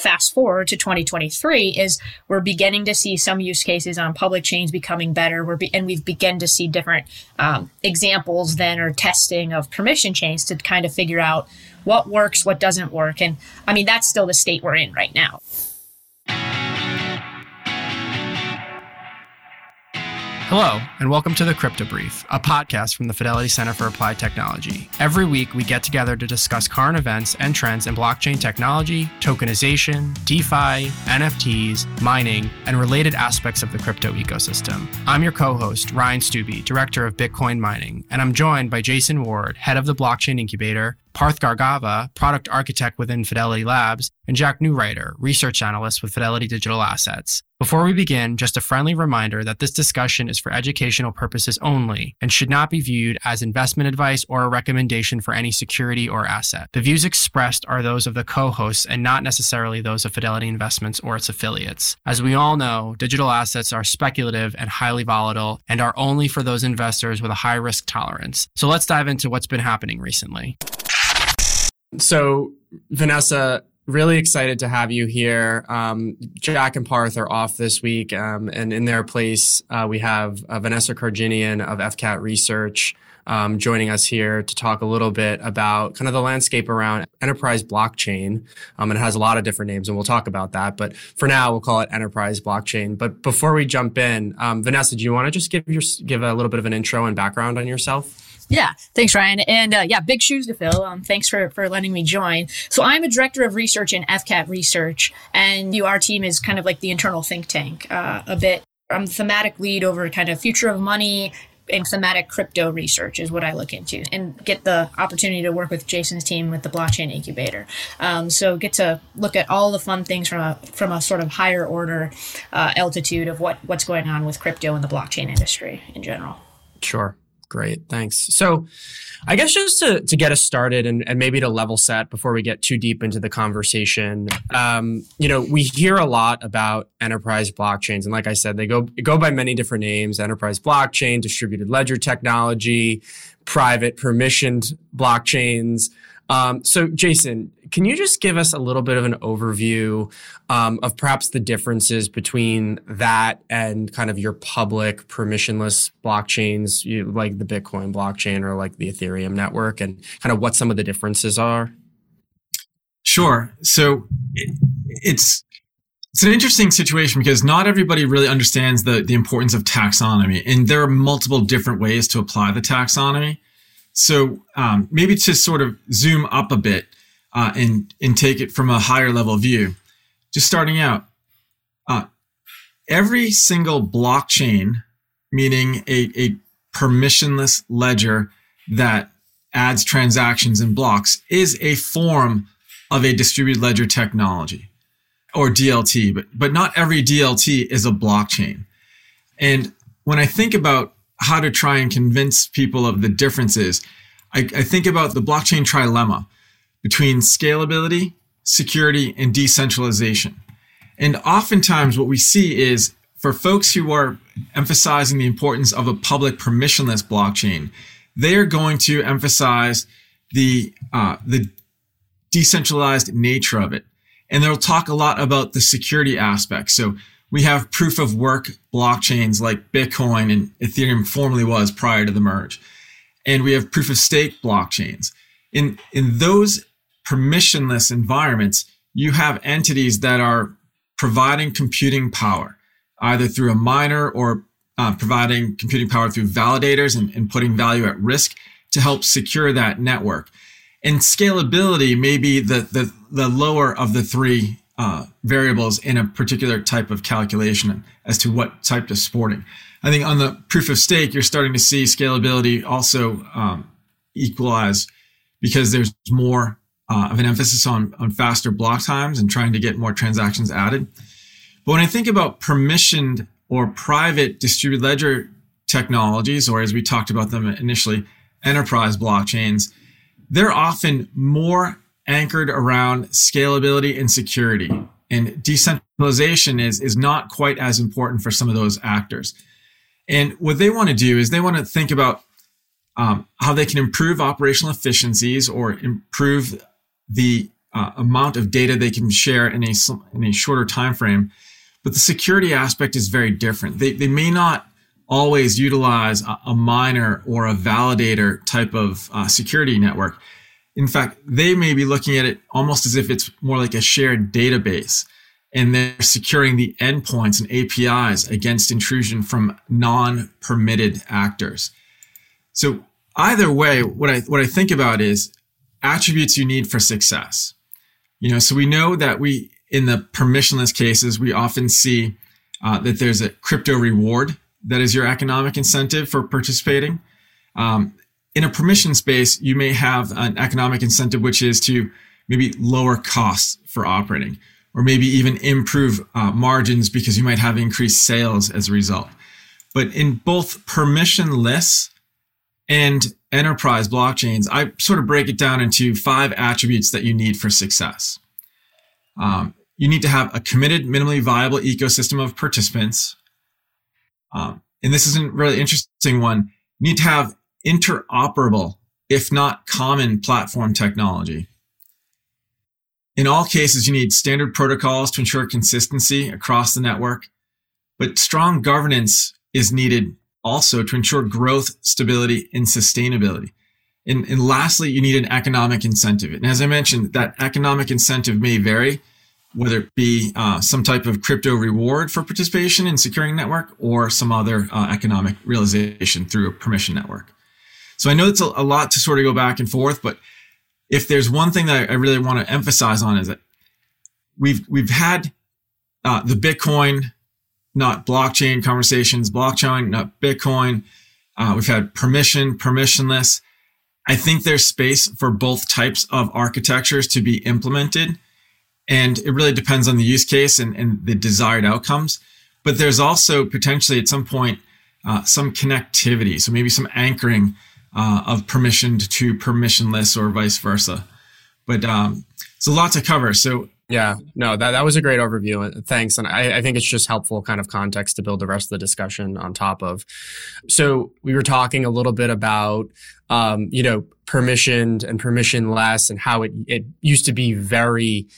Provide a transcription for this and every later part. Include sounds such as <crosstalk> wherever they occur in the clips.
fast forward to 2023 is we're beginning to see some use cases on public chains becoming better. We're be- and we've begun to see different um, examples then or testing of permission chains to kind of figure out what works what doesn't work. And i mean that's still the state we're in right now Hello, and welcome to the Crypto Brief, a podcast from the Fidelity Center for Applied Technology. Every week, we get together to discuss current events and trends in blockchain technology, tokenization, DeFi, NFTs, mining, and related aspects of the crypto ecosystem. I'm your co host, Ryan Stubbe, Director of Bitcoin Mining, and I'm joined by Jason Ward, Head of the Blockchain Incubator, Parth Gargava, product architect within Fidelity Labs, and Jack Neureuter, research analyst with Fidelity Digital Assets. Before we begin, just a friendly reminder that this discussion is for educational purposes only and should not be viewed as investment advice or a recommendation for any security or asset. The views expressed are those of the co-hosts and not necessarily those of Fidelity Investments or its affiliates. As we all know, digital assets are speculative and highly volatile and are only for those investors with a high risk tolerance. So let's dive into what's been happening recently. So, Vanessa, really excited to have you here. Um, Jack and Parth are off this week, um, and in their place, uh, we have uh, Vanessa Kargenian of FCAT Research. Um, joining us here to talk a little bit about kind of the landscape around enterprise blockchain. Um, and it has a lot of different names, and we'll talk about that. But for now, we'll call it enterprise blockchain. But before we jump in, um, Vanessa, do you want to just give your give a little bit of an intro and background on yourself? Yeah, thanks, Ryan. And uh, yeah, big shoes to fill. Um, thanks for, for letting me join. So I'm a director of research in FCAT Research, and you, our team is kind of like the internal think tank uh, a bit. I'm thematic lead over kind of future of money and thematic crypto research is what I look into and get the opportunity to work with Jason's team with the blockchain incubator. Um, so get to look at all the fun things from a from a sort of higher order uh, altitude of what what's going on with crypto and the blockchain industry in general. Sure. Great, thanks. So, I guess just to, to get us started and, and maybe to level set before we get too deep into the conversation, um, you know, we hear a lot about enterprise blockchains, and like I said, they go go by many different names: enterprise blockchain, distributed ledger technology, private permissioned blockchains. Um, so, Jason, can you just give us a little bit of an overview um, of perhaps the differences between that and kind of your public permissionless blockchains, you, like the Bitcoin blockchain or like the Ethereum network, and kind of what some of the differences are? Sure. So it, it's it's an interesting situation because not everybody really understands the the importance of taxonomy, and there are multiple different ways to apply the taxonomy. So um, maybe to sort of zoom up a bit uh, and and take it from a higher level view, just starting out, uh, every single blockchain, meaning a, a permissionless ledger that adds transactions and blocks, is a form of a distributed ledger technology or DLT, but but not every DLT is a blockchain. And when I think about how to try and convince people of the differences, I, I think about the blockchain trilemma between scalability, security, and decentralization. And oftentimes, what we see is for folks who are emphasizing the importance of a public permissionless blockchain, they are going to emphasize the uh, the decentralized nature of it, and they'll talk a lot about the security aspect. So we have proof of work blockchains like Bitcoin and Ethereum formerly was prior to the merge. And we have proof of stake blockchains. In, in those permissionless environments, you have entities that are providing computing power, either through a miner or uh, providing computing power through validators and, and putting value at risk to help secure that network. And scalability may be the, the, the lower of the three uh, variables in a particular type of calculation as to what type of sporting. I think on the proof of stake, you're starting to see scalability also um, equalize because there's more uh, of an emphasis on, on faster block times and trying to get more transactions added. But when I think about permissioned or private distributed ledger technologies, or as we talked about them initially, enterprise blockchains, they're often more anchored around scalability and security. And decentralization is, is not quite as important for some of those actors. And what they want to do is they want to think about um, how they can improve operational efficiencies or improve the uh, amount of data they can share in a in a shorter time frame. But the security aspect is very different. They they may not always utilize a, a miner or a validator type of uh, security network. In fact, they may be looking at it almost as if it's more like a shared database and they're securing the endpoints and APIs against intrusion from non-permitted actors. So either way, what I what I think about is attributes you need for success. You know, so we know that we in the permissionless cases we often see uh, that there's a crypto reward that is your economic incentive for participating. Um, in a permission space, you may have an economic incentive which is to maybe lower costs for operating or maybe even improve uh, margins because you might have increased sales as a result. But in both permissionless and enterprise blockchains, I sort of break it down into five attributes that you need for success. Um, you need to have a committed, minimally viable ecosystem of participants. Um, and this is a really interesting one. You need to have interoperable, if not common platform technology. In all cases, you need standard protocols to ensure consistency across the network, but strong governance is needed also to ensure growth, stability, and sustainability. And, and lastly, you need an economic incentive. And as I mentioned, that economic incentive may vary, whether it be uh, some type of crypto reward for participation in securing network or some other uh, economic realization through a permission network. So I know it's a, a lot to sort of go back and forth, but if there's one thing that I really want to emphasize on is that we've we've had uh, the Bitcoin, not blockchain conversations, blockchain, not Bitcoin. Uh, we've had permission, permissionless. I think there's space for both types of architectures to be implemented. And it really depends on the use case and, and the desired outcomes. But there's also potentially at some point uh, some connectivity. So maybe some anchoring uh, of permissioned to permissionless or vice versa. But um, it's a lot to cover. So yeah, no, that, that was a great overview. Thanks. And I, I, think it's just helpful kind of context to build the rest of the discussion on top of. So we were talking a little bit about, um, you know, permissioned and permissionless and how it, it used to be very,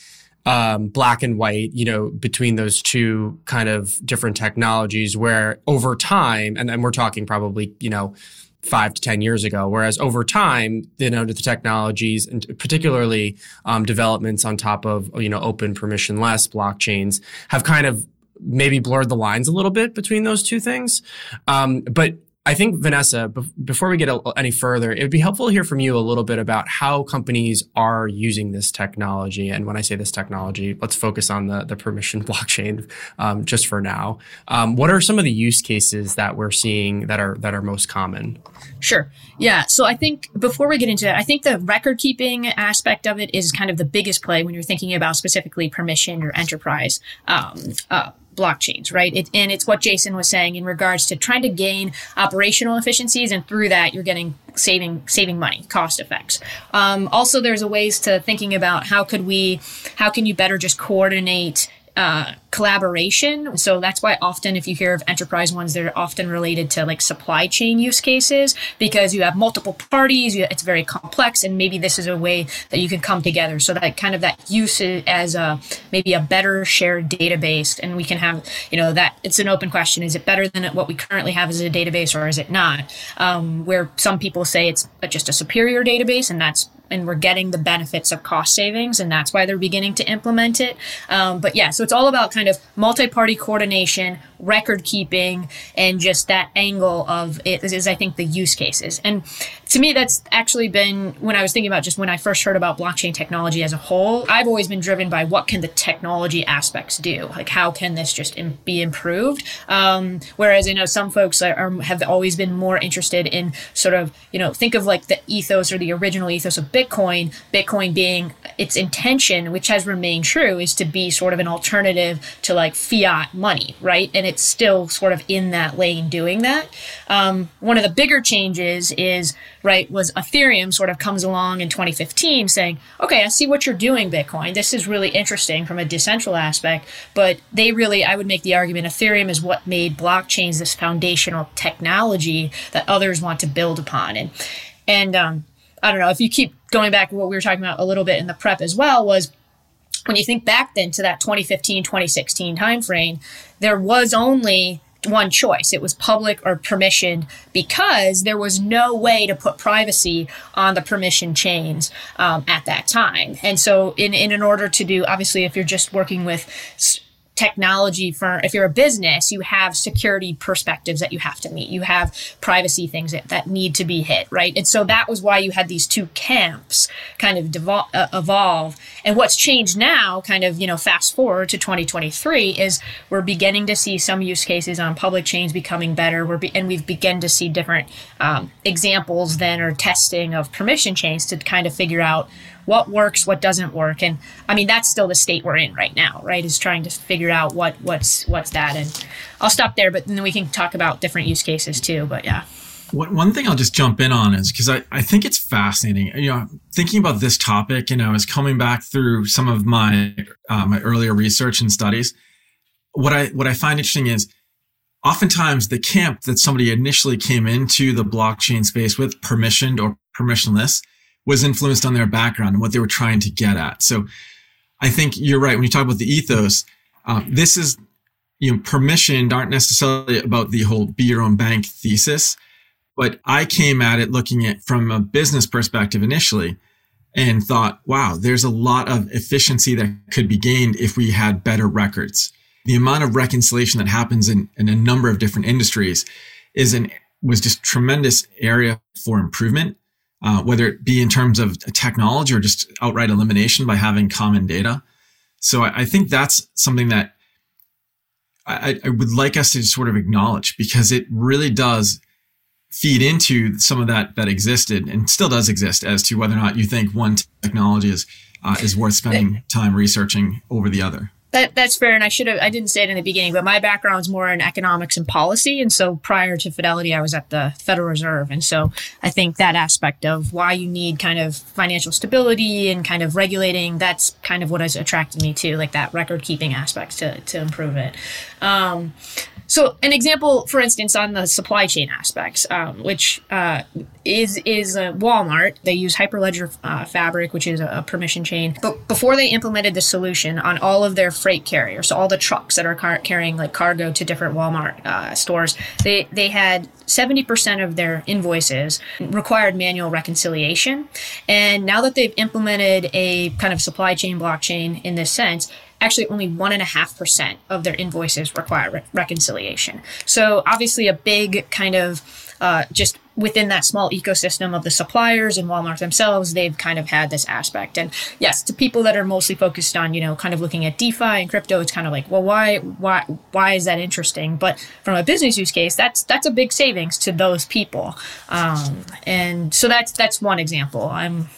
um, black and white, you know, between those two kind of different technologies where over time, and then we're talking probably, you know, five to 10 years ago. Whereas over time, you know, the technologies and particularly um, developments on top of, you know, open permissionless blockchains have kind of maybe blurred the lines a little bit between those two things. Um, but I think Vanessa, before we get any further, it would be helpful to hear from you a little bit about how companies are using this technology. And when I say this technology, let's focus on the, the permission <laughs> blockchain um, just for now. Um, what are some of the use cases that we're seeing that are that are most common? Sure. Yeah. So I think before we get into it, I think the record keeping aspect of it is kind of the biggest play when you're thinking about specifically permission or enterprise. Um, uh, blockchains, right? It, and it's what Jason was saying in regards to trying to gain operational efficiencies, and through that, you're getting saving saving money, cost effects. Um, also, there's a ways to thinking about how could we, how can you better just coordinate uh, collaboration. So that's why often if you hear of enterprise ones, they're often related to like supply chain use cases because you have multiple parties. You, it's very complex, and maybe this is a way that you can come together. So that kind of that use as a maybe a better shared database, and we can have you know that it's an open question: is it better than what we currently have as a database, or is it not? Um, where some people say it's just a superior database, and that's and we're getting the benefits of cost savings, and that's why they're beginning to implement it. Um, but yeah, so it's all about kind of multi-party coordination, record keeping, and just that angle of it is, I think, the use cases. And to me, that's actually been when I was thinking about just when I first heard about blockchain technology as a whole. I've always been driven by what can the technology aspects do, like how can this just Im- be improved. Um, whereas I know some folks are, are, have always been more interested in sort of you know think of like the ethos or the original ethos of Bitcoin. Bitcoin being its intention, which has remained true, is to be sort of an alternative to like fiat money, right? And it's still sort of in that lane doing that. Um, one of the bigger changes is right, was Ethereum sort of comes along in 2015 saying, okay, I see what you're doing, Bitcoin. This is really interesting from a decentral aspect. But they really, I would make the argument, Ethereum is what made blockchains this foundational technology that others want to build upon. And, and, um, I don't know if you keep going back to what we were talking about a little bit in the prep as well was when you think back then to that 2015 2016 timeframe there was only one choice. It was public or permission because there was no way to put privacy on the permission chains um, at that time. And so, in, in, in order to do, obviously, if you're just working with technology for if you're a business you have security perspectives that you have to meet. You have privacy things that, that need to be hit right? And so that was why you had these two camps kind of devol- uh, evolve. And what's changed now kind of you know fast forward to 2023 is we're beginning to see some use cases on public chains becoming better. We're be- and we've begun to see different um, examples then or testing of permission chains to kind of figure out what works, what doesn't work. And I mean, that's still the state we're in right now, right? Is trying to figure out what what's what's that. And I'll stop there, but then we can talk about different use cases too. But yeah. One thing I'll just jump in on is because I, I think it's fascinating. You know, thinking about this topic, and I was coming back through some of my uh, my earlier research and studies. What I what I find interesting is oftentimes the camp that somebody initially came into the blockchain space with permissioned or permissionless was influenced on their background and what they were trying to get at. So I think you're right. When you talk about the ethos, uh, this is, you know, permissioned aren't necessarily about the whole be your own bank thesis, but I came at it looking at from a business perspective initially and thought, wow, there's a lot of efficiency that could be gained if we had better records. The amount of reconciliation that happens in, in a number of different industries is an was just tremendous area for improvement uh, whether it be in terms of technology or just outright elimination by having common data. So I, I think that's something that I, I, would like us to sort of acknowledge because it really does feed into some of that that existed and still does exist as to whether or not you think one technology is uh, is worth spending time researching over the other. That, that's fair. And I should have, I didn't say it in the beginning, but my background is more in economics and policy. And so prior to Fidelity, I was at the Federal Reserve. And so I think that aspect of why you need kind of financial stability and kind of regulating, that's kind of what has attracted me to like that record keeping aspect to, to improve it. Um, so, an example, for instance, on the supply chain aspects, um, which uh, is is uh, Walmart. They use Hyperledger uh, Fabric, which is a, a, permission chain. But before they implemented the solution on all of their freight carriers, so all the trucks that are car- carrying like cargo to different Walmart uh, stores, they they had 70% of their invoices required manual reconciliation. And now that they've implemented a kind of supply chain blockchain in this sense, actually only 1.5% of their invoices require re- reconciliation. So, obviously, a big kind of uh, just within that small ecosystem of the suppliers and Walmart themselves, they've kind of had this aspect. And yes, to people that are mostly focused on, you know, kind of looking at DeFi and crypto, it's kind of like, well, why, why, why is that interesting? But from a business use case, that's that's a big savings to those people. Um, and so that's that's one example. I'm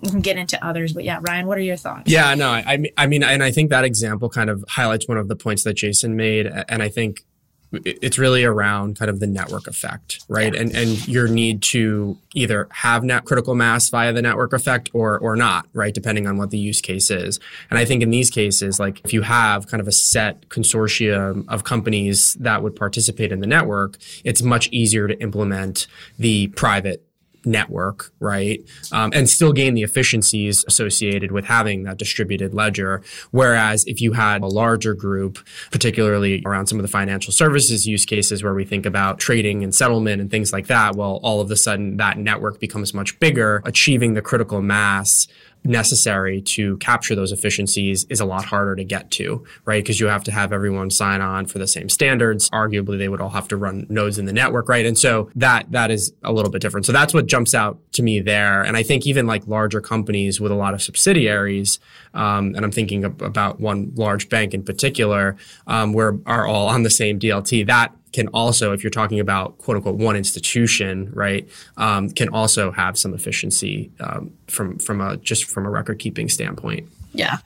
we can get into others. But yeah, Ryan, what are your thoughts? Yeah, no, I, mean I mean, and I think that example kind of highlights one of the points that Jason made, and I think it's really around kind of the network effect, right? Yeah. And and your need to either have net critical mass via the network effect or or not, right? Depending on what the use case is. And I think in these cases, like if you have kind of a set consortium of companies that would participate in the network, it's much easier to implement the private network, right? Um, and still gain the efficiencies associated with having that distributed ledger. Whereas if you had a larger group, particularly around some of the financial services use cases where we think about trading and settlement and things like that, well, all of a sudden that network becomes much bigger, achieving the critical mass necessary to capture those efficiencies is a lot harder to get to, right? Because you have to have everyone sign on for the same standards. Arguably, they would all have to run nodes in the network, right? And so that that is a little bit different. So that's what jumps out to me there. And I think even like larger companies with a lot of subsidiaries, um, and I'm thinking about one large bank in particular, um, where are all on the same DLT. That can also, if you're talking about quote unquote one institution, right, um, can also have some efficiency um, from from a just from a record keeping standpoint. Yeah.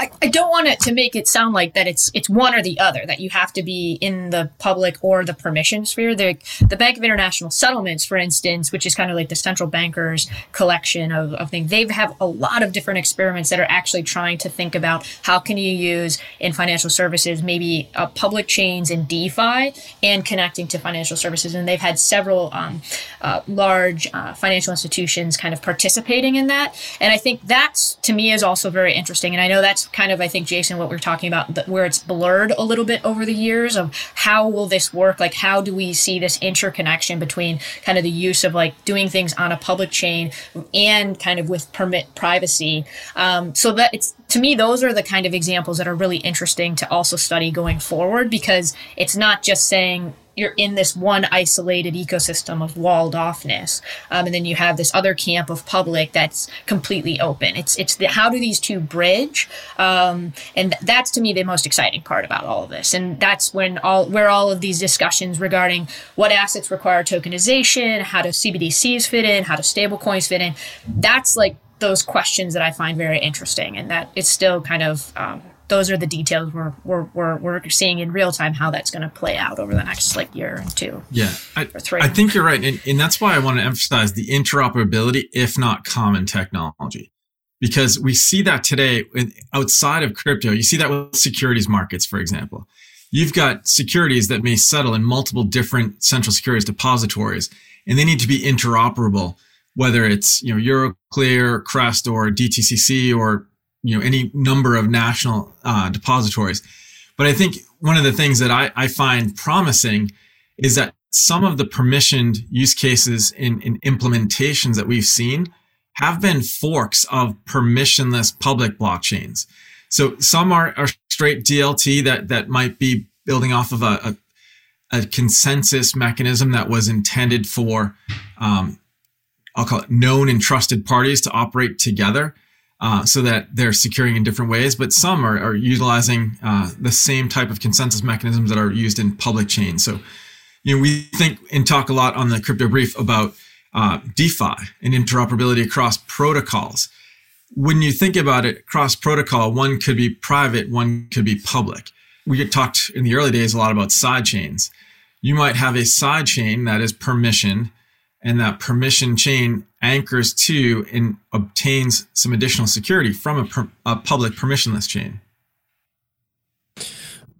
I, I don't want it to make it sound like that it's it's one or the other that you have to be in the public or the permission sphere. The the Bank of International Settlements, for instance, which is kind of like the central bankers collection of, of things, they have a lot of different experiments that are actually trying to think about how can you use in financial services maybe uh, public chains and DeFi and connecting to financial services. And they've had several um, uh, large uh, financial institutions kind of participating in that. And I think that's to me is also very interesting. And I know that's kind of, I think, Jason, what we're talking about, where it's blurred a little bit over the years of how will this work? Like, how do we see this interconnection between kind of the use of like doing things on a public chain and kind of with permit privacy? Um, so that it's, to me, those are the kind of examples that are really interesting to also study going forward because it's not just saying, you're in this one isolated ecosystem of walled offness, um, and then you have this other camp of public that's completely open. It's it's the, how do these two bridge, um, and that's to me the most exciting part about all of this, and that's when all where all of these discussions regarding what assets require tokenization, how do CBDCs fit in, how do stablecoins fit in, that's like those questions that I find very interesting, and that it's still kind of um, those are the details we're we're we're, we're seeing in real time how that's going to play out over the next like year and two. Yeah, I, I think you're right, and, and that's why I want to emphasize the interoperability, if not common technology, because we see that today outside of crypto. You see that with securities markets, for example. You've got securities that may settle in multiple different central securities depositories, and they need to be interoperable. Whether it's you know Euroclear, Crest, or DTCC, or you know any number of national uh, depositories. But I think one of the things that I, I find promising is that some of the permissioned use cases in, in implementations that we've seen have been forks of permissionless public blockchains. So some are, are straight DLT that that might be building off of a, a, a consensus mechanism that was intended for um, I'll call it known and trusted parties to operate together uh, so that they're securing in different ways, but some are, are utilizing uh, the same type of consensus mechanisms that are used in public chains. So, you know, we think and talk a lot on the crypto brief about uh, DeFi and interoperability across protocols. When you think about it, cross protocol, one could be private, one could be public. We get talked in the early days a lot about side chains. You might have a side chain that is permission and that permission chain anchors to and obtains some additional security from a, per, a public permissionless chain.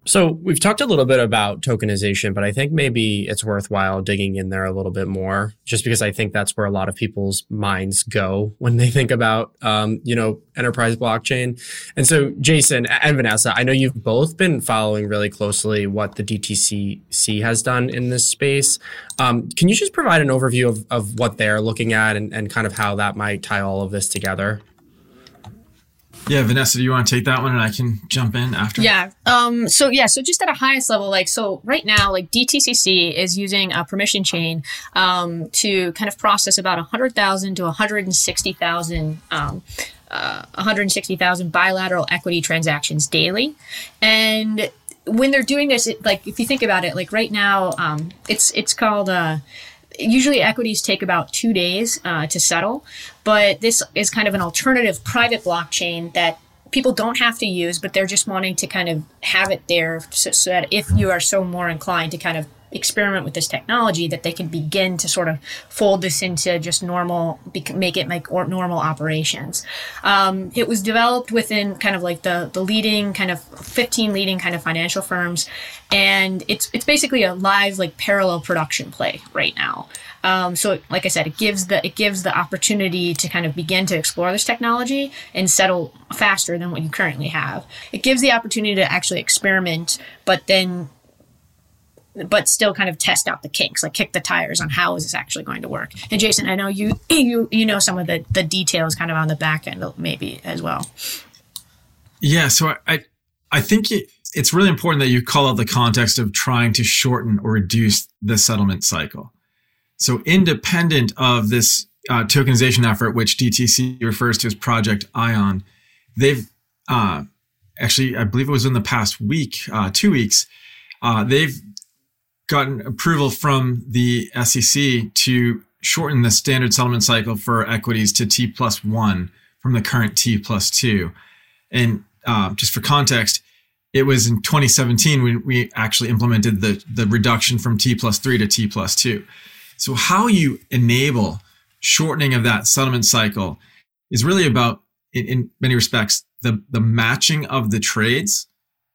So we've talked a little bit about tokenization, but I think maybe it's worthwhile digging in there a little bit more, just because I think that's where a lot of people's minds go when they think about, um, you know, enterprise blockchain. And so, Jason and Vanessa, I know you've both been following really closely what the DTCC has done in this space. Um, can you just provide an overview of, of what they're looking at and, and kind of how that might tie all of this together? Yeah, Vanessa, do you want to take that one and I can jump in after? Yeah. Um, so yeah, so just at a highest level, like so right now, like DTCC is using a permission chain um, to kind of process about 100,000 to 160,000 um, uh, 160,000 bilateral equity transactions daily. And when they're doing this, it, like if you think about it, like right now, um, it's it's called uh, usually equities take about two days uh, to settle, but this is kind of an alternative private blockchain that people don't have to use, but they're just wanting to kind of have it there so, so, that if you are so more inclined to kind of experiment with this technology that they can begin to sort of fold this into just normal make it like or normal operations. Um, it was developed within kind of like the the leading kind of 15 leading kind of financial firms and it's it's basically a live like parallel production play right now um, so like i said it gives the it gives the opportunity to kind of begin to explore this technology and settle faster than what you currently have it gives the opportunity to actually experiment but then but still kind of test out the kinks, like kick the tires on how is this actually going to work. And Jason, I know you <clears throat> you you know some of the the details kind of on the back end maybe as well. Yeah, so I I think it, it's really important that you call out the context of trying to shorten or reduce the settlement cycle. So independent of this uh, tokenization effort, which DTC refers to as Project Ion, they've uh, actually, I believe it was in the past week, uh, two weeks, uh, they've gotten approval from the SEC to shorten the standard settlement cycle for equities to T plus one from the current T plus two. And uh, just for context, it was in 2017 when we actually implemented the, the reduction from T plus three to T plus two. So, how you enable shortening of that settlement cycle is really about, in, in many respects, the, the matching of the trades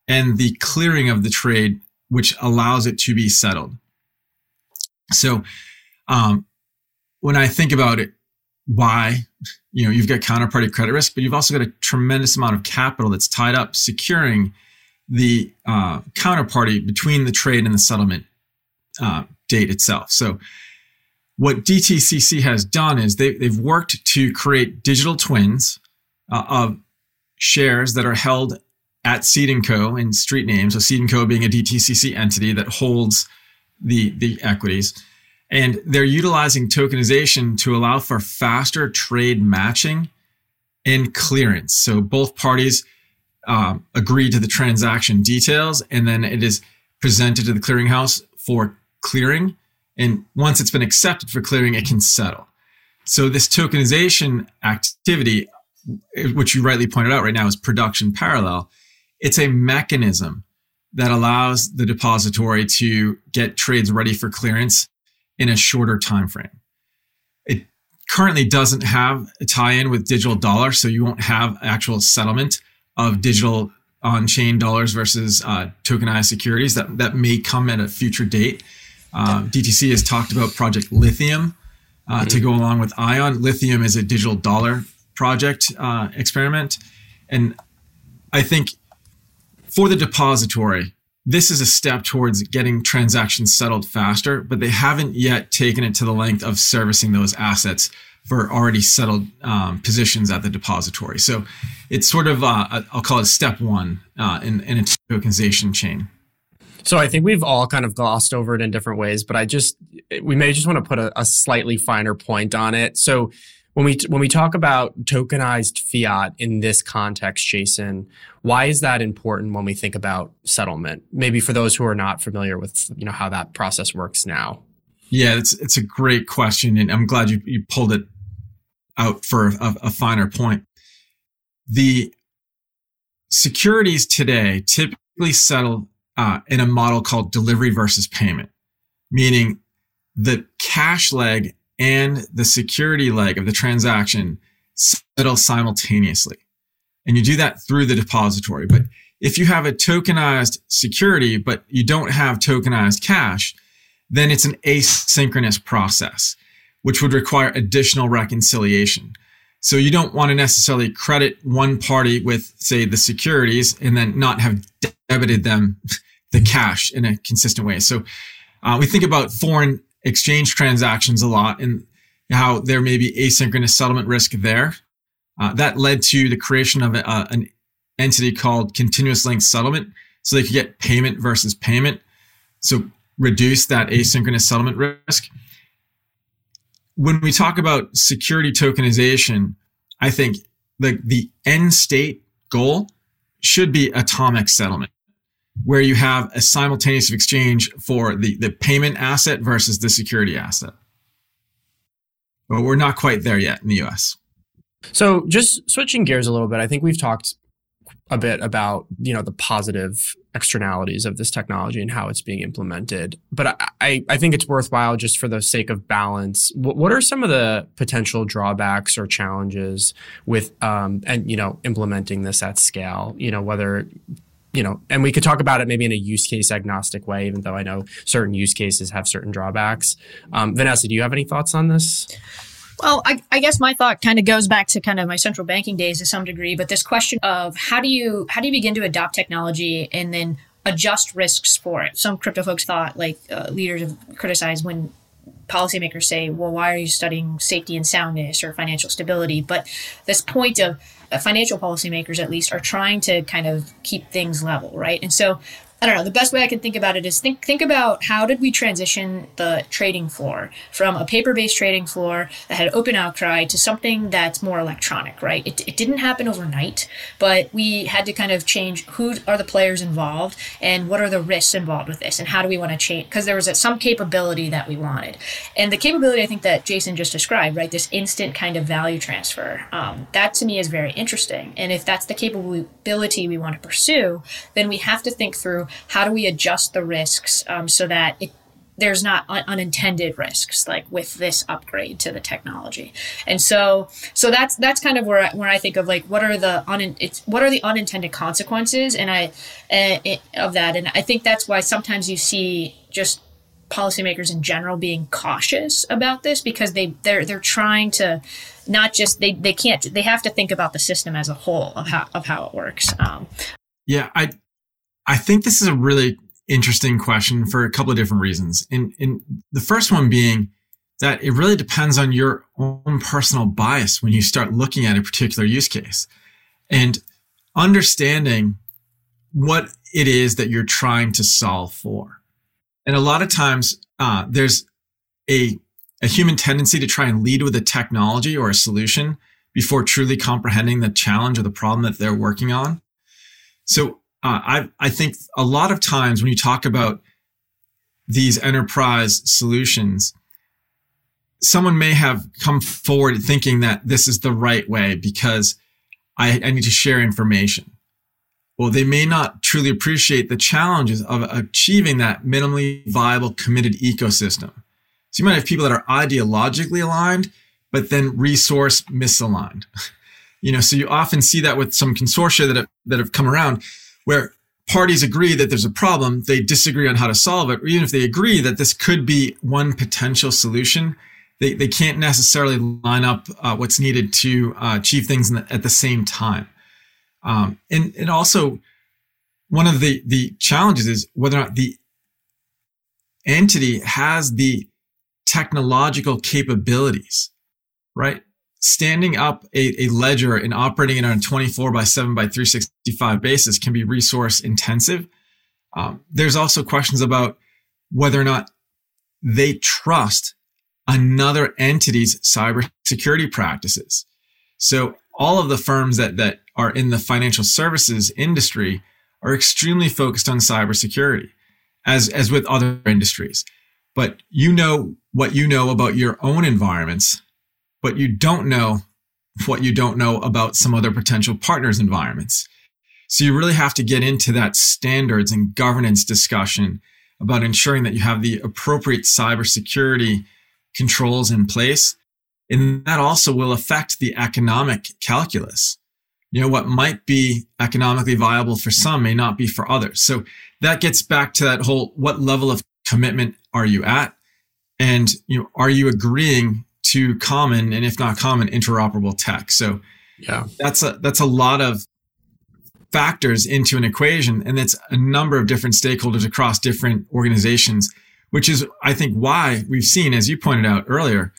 and the clearing of the trade, which allows it to be settled. So, um, when I think about it, why you know you've got counterparty credit risk, but you've also got a tremendous amount of capital that's tied up securing the uh, counterparty between the trade and the settlement uh, date itself. So, what DTCC has done is they, they've worked to create digital twins uh, of shares that are held at Cede & Co. in street names. So Cede & Co. being a DTCC entity that holds the, the equities. And they're utilizing tokenization to allow for faster trade matching and clearance. So both parties um, agree to the transaction details, and then it is presented to the clearinghouse for clearing. And once it's been accepted for clearing, it can settle. So this tokenization activity, which you rightly pointed out right now, is production parallel. It's a mechanism that allows the depository to get trades ready for clearance in a shorter time frame. It currently doesn't have a tie-in with digital dollar, so you won't have actual settlement of digital on-chain dollars versus uh, tokenized securities. That that may come at a future date. Uh, DTC has talked about Project Lithium uh, mm-hmm. to go along with Ion. Lithium is a digital dollar project uh, experiment, and I think for the depository, this is a step towards getting transactions settled faster, but they haven't yet taken it to the length of servicing those assets for already settled um, positions at the depository. So it's sort of, uh, I'll call it step one uh, in, in a tokenization chain. So I think we've all kind of glossed over it in different ways, but I just, we may just want to put a, a slightly finer point on it. So when we when we talk about tokenized fiat in this context, Jason, why is that important when we think about settlement? Maybe for those who are not familiar with you know how that process works now. Yeah, it's it's a great question, and I'm glad you, you pulled it out for a, a finer point. The securities today typically settle uh, in a model called delivery versus payment, meaning the cash leg and the security leg of the transaction settle simultaneously. And you do that through the depository. But if you have a tokenized security, but you don't have tokenized cash, then it's an asynchronous process, which would require additional reconciliation. So you don't want to necessarily credit one party with, say, the securities and then not have debited them <laughs> the cash in a consistent way. So uh, we think about foreign exchange transactions a lot and how there may be asynchronous settlement risk there. Uh, that led to the creation of a, uh, an entity called continuous link settlement so they could get payment versus payment. So reduce that asynchronous settlement risk. When we talk about security tokenization, I think the, the end state goal should be atomic settlement where you have a simultaneous exchange for the, the payment asset versus the security asset. But we're not quite there yet in the US. So just switching gears a little bit, I think we've talked a bit about, you know, the positive externalities of this technology and how it's being implemented. But I, I think it's worthwhile just for the sake of balance. What, what are some of the potential drawbacks or challenges with, um, and, you know, implementing this at scale, you know, whether you know, and we could talk about it maybe in a use case agnostic way, even though I know certain use cases have certain drawbacks. Um, Vanessa, do you have any thoughts on this? Well, I, I, guess my thought kind of goes back to kind of my central banking days to some degree, but this question of how do you how do you begin to adopt technology and then adjust risks for it? Some crypto folks thought, like uh, leaders have criticized when policymakers say, "Well, why are you studying safety and soundness or financial stability?" But this point of uh, financial policymakers at least are trying to kind of keep things level, right? And so I don't know. The best way I can think about it is think think about how did we transition the trading floor from a paper-based trading floor that had open outcry to something that's more electronic, right? It, it didn't happen overnight, but we had to kind of change who are the players involved and what are the risks involved with this and how do we want to change because there was a, some capability that we wanted. And the capability I think that Jason just described, right? This instant kind of value transfer. Um, that to me is very interesting. And if that's the capability we want to pursue, then we have to think through how do we adjust the risks um, so that it, there's not un- unintended risks like with this upgrade to the technology? And so so that's that's kind of where I, where I think of like what are the un- what are the unintended consequences? And I uh, of that. And I think that's why sometimes you see just policymakers in general being cautious about this because they they're they're trying to not just they they can't they have to think about the system as a whole of how of how it works um, yeah i I think this is a really interesting question for a couple of different reasons. And, and the first one being that it really depends on your own personal bias when you start looking at a particular use case and understanding what it is that you're trying to solve for. And a lot of times, uh, there's a, a human tendency to try and lead with a technology or a solution before truly comprehending the challenge or the problem that they're working on. So uh, I, I think a lot of times when you talk about these enterprise solutions, someone may have come forward thinking that this is the right way because I, I need to share information. Well, they may not truly appreciate the challenges of achieving that minimally viable committed ecosystem. So you might have people that are ideologically aligned, but then resource misaligned. <laughs> you know, so you often see that with some consortia that have, that have come around where parties agree that there's a problem, they disagree on how to solve it, or even if they agree that this could be one potential solution, they, they can't necessarily line up uh, what's needed to uh, achieve things the, at the same time. Um, and, and also, one of the, the challenges is whether or not the entity has the technological capabilities, right? Standing up a, a ledger and operating it on a 24 by 7 by 365 basis can be resource intensive. Um, there's also questions about whether or not they trust another entity's cybersecurity practices. So all of the firms that, that are in the financial services industry are extremely focused on cybersecurity, as, as with other industries. But you know what you know about your own environments but you don't know what you don't know about some other potential partners' environments. So you really have to get into that standards and governance discussion about ensuring that you have the appropriate cybersecurity controls in place. And that also will affect the economic calculus. You know, what might be economically viable for some may not be for others. So that gets back to that whole, what level of commitment are you at? And, you know, are you agreeing to common and if not common interoperable tech. So yeah, that's a that's a lot of factors into an equation, and it's a number of different stakeholders across different organizations, which is I think why we've seen, as you pointed out earlier,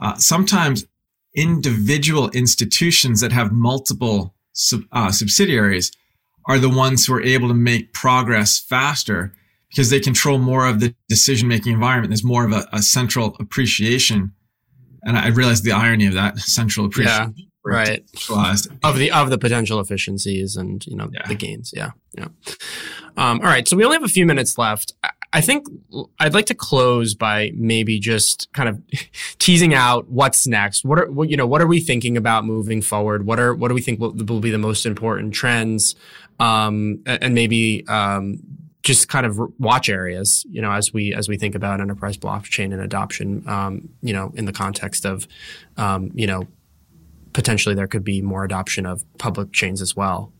uh, sometimes individual institutions that have multiple sub, uh, subsidiaries are the ones who are able to make progress faster because they control more of the decision making environment. There's more of a, a central appreciation and I realized the irony of that central appreciation. Yeah, right. Of the of the potential efficiencies and you know yeah. the gains. Yeah, yeah. Um, all right, so we only have a few minutes left. I think I'd like to close by maybe just kind of <laughs> teasing out what's next. What are what, you know what are we thinking about moving forward? What are what do we think will, will be the most important trends? Um, and maybe um, just kind of watch areas, you know, as we as we think about enterprise blockchain and adoption, um, you know, in the context of, um, you know, potentially there could be more adoption of public chains as well.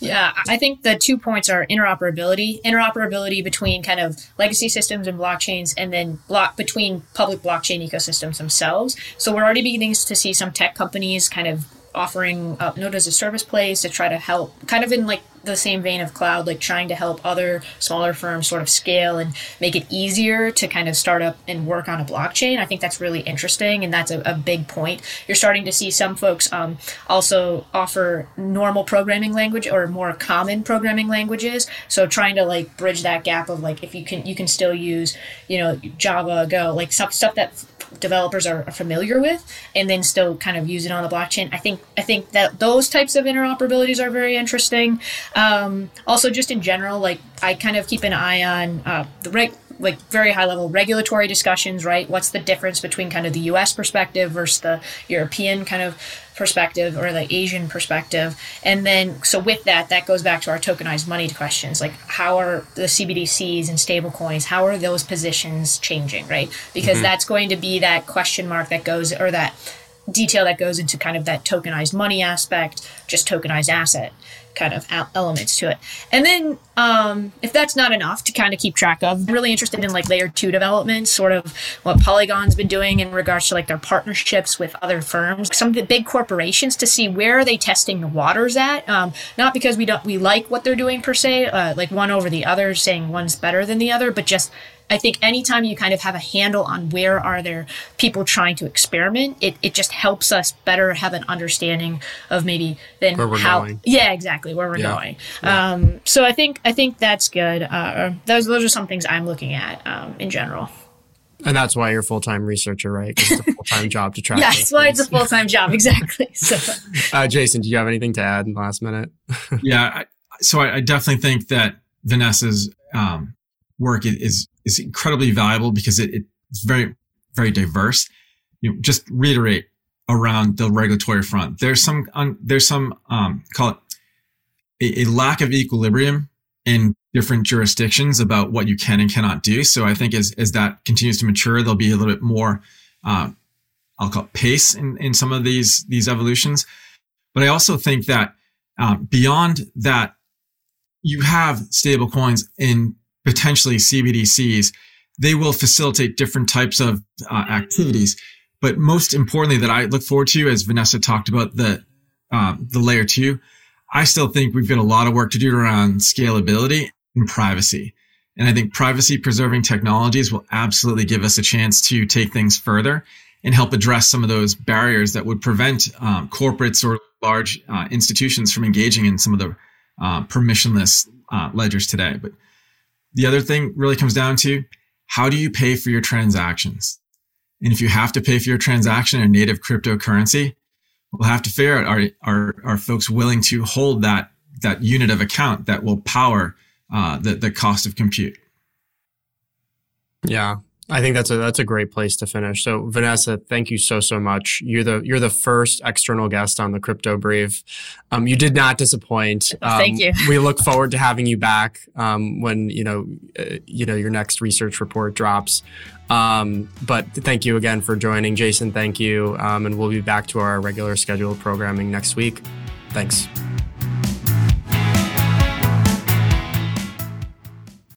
Yeah, I think the two points are interoperability, interoperability between kind of legacy systems and blockchains, and then block between public blockchain ecosystems themselves. So we're already beginning to see some tech companies kind of offering uh, Node as a service place to try to help, kind of in like the same vein of cloud, like trying to help other smaller firms sort of scale and make it easier to kind of start up and work on a blockchain. I think that's really interesting, and that's a, a big point. You're starting to see some folks um, also offer normal programming language or more common programming languages. So trying to like bridge that gap of like if you can you can still use you know Java, Go, like stuff stuff that developers are familiar with and then still kind of use it on the blockchain i think i think that those types of interoperabilities are very interesting um, also just in general like i kind of keep an eye on uh, the reg like very high level regulatory discussions, right? What's the difference between kind of the US perspective versus the European kind of perspective or the Asian perspective? And then, so with that, that goes back to our tokenized money questions like how are the CBDCs and stablecoins, how are those positions changing, right? Because mm-hmm. that's going to be that question mark that goes, or that detail that goes into kind of that tokenized money aspect, just tokenized asset kind of elements to it. And then, um, if that's not enough to kind of keep track of, I'm really interested in like layer two development, sort of what Polygon's been doing in regards to like their partnerships with other firms, some of the big corporations to see where are they testing the waters at. Um, not because we don't we like what they're doing per se, uh, like one over the other, saying one's better than the other, but just I think anytime you kind of have a handle on where are there people trying to experiment, it, it just helps us better have an understanding of maybe then how going. yeah exactly where we're yeah. going. Yeah. Um, so I think I think that's good. Uh, those those are some things I'm looking at um, in general. And that's why you're a full time researcher, right? Because it's a full time job to track. yeah, that's why it's a full time job, exactly. So, <laughs> uh, Jason, do you have anything to add in the last minute? <laughs> yeah, I, so I, I, definitely think that Vanessa's um, work is is incredibly valuable because it, it's very very diverse. You know, just reiterate around the regulatory front. There's some um, there's some um, call it a, a, lack of equilibrium in different jurisdictions about what you can and cannot do. So I think as as that continues to mature, there'll be a little bit more uh, I'll call it pace in in some of these these evolutions. But I also think that uh, beyond that, you have stable coins in potentially CBDCs, they will facilitate different types of uh, activities. But most importantly, that I look forward to, as Vanessa talked about the uh, the layer two, I still think we've got a lot of work to do around scalability and privacy. And I think privacy preserving technologies will absolutely give us a chance to take things further and help address some of those barriers that would prevent um, corporates or large uh, institutions from engaging in some of the uh, permissionless uh, ledgers today. But the other thing really comes down to how do you pay for your transactions? And if you have to pay for your transaction in native cryptocurrency, we'll have to figure out are, are, are folks willing to hold that, that unit of account that will power uh, the, the cost of compute? Yeah, I think that's a that's a great place to finish. So Vanessa, thank you so so much. You're the you're the first external guest on the Crypto Brief. Um, you did not disappoint. Um, thank you. we look forward to having you back um, when you know uh, you know your next research report drops. Um, but thank you again for joining, Jason. Thank you, um, and we'll be back to our regular scheduled programming next week. Thanks.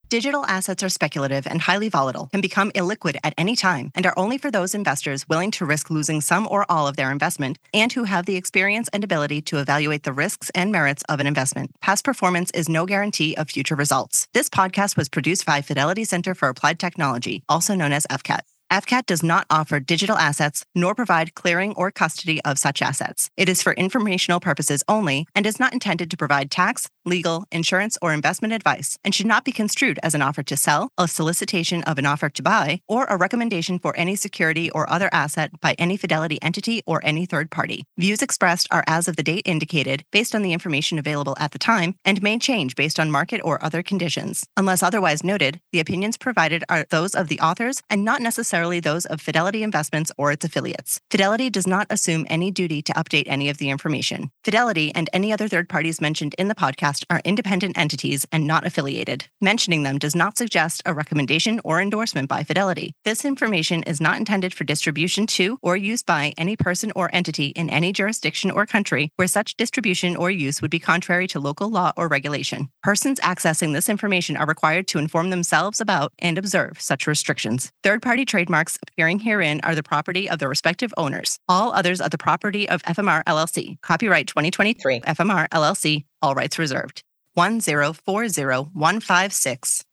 Digital assets are speculative and highly volatile, can become illiquid at any time, and are only for those investors willing to risk losing some or all of their investment and who have the experience and ability to evaluate the risks and merits of an investment. Past performance is no guarantee of future results. This podcast was produced by Fidelity Center for Applied Technology, also known as FCAT. FCAT does not offer digital assets nor provide clearing or custody of such assets. It is for informational purposes only and is not intended to provide tax, legal, insurance, or investment advice and should not be construed as an offer to sell, a solicitation of an offer to buy, or a recommendation for any security or other asset by any Fidelity entity or any third party. Views expressed are as of the date indicated based on the information available at the time and may change based on market or other conditions. Unless otherwise noted, the opinions provided are those of the authors and not necessarily those of Fidelity Investments or its affiliates. Fidelity does not assume any duty to update any of the information. Fidelity and any other third parties mentioned in the podcast are independent entities and not affiliated. Mentioning them does not suggest a recommendation or endorsement by Fidelity. This information is not intended for distribution to or use by any person or entity in any jurisdiction or country where such distribution or use would be contrary to local law or regulation. Persons accessing this information are required to inform themselves about and observe such restrictions. Third party trademarks appearing herein are the property of their respective owners. All others are the property of FMR LLC. Copyright 2023 FMR LLC, all rights reserved. 1040156.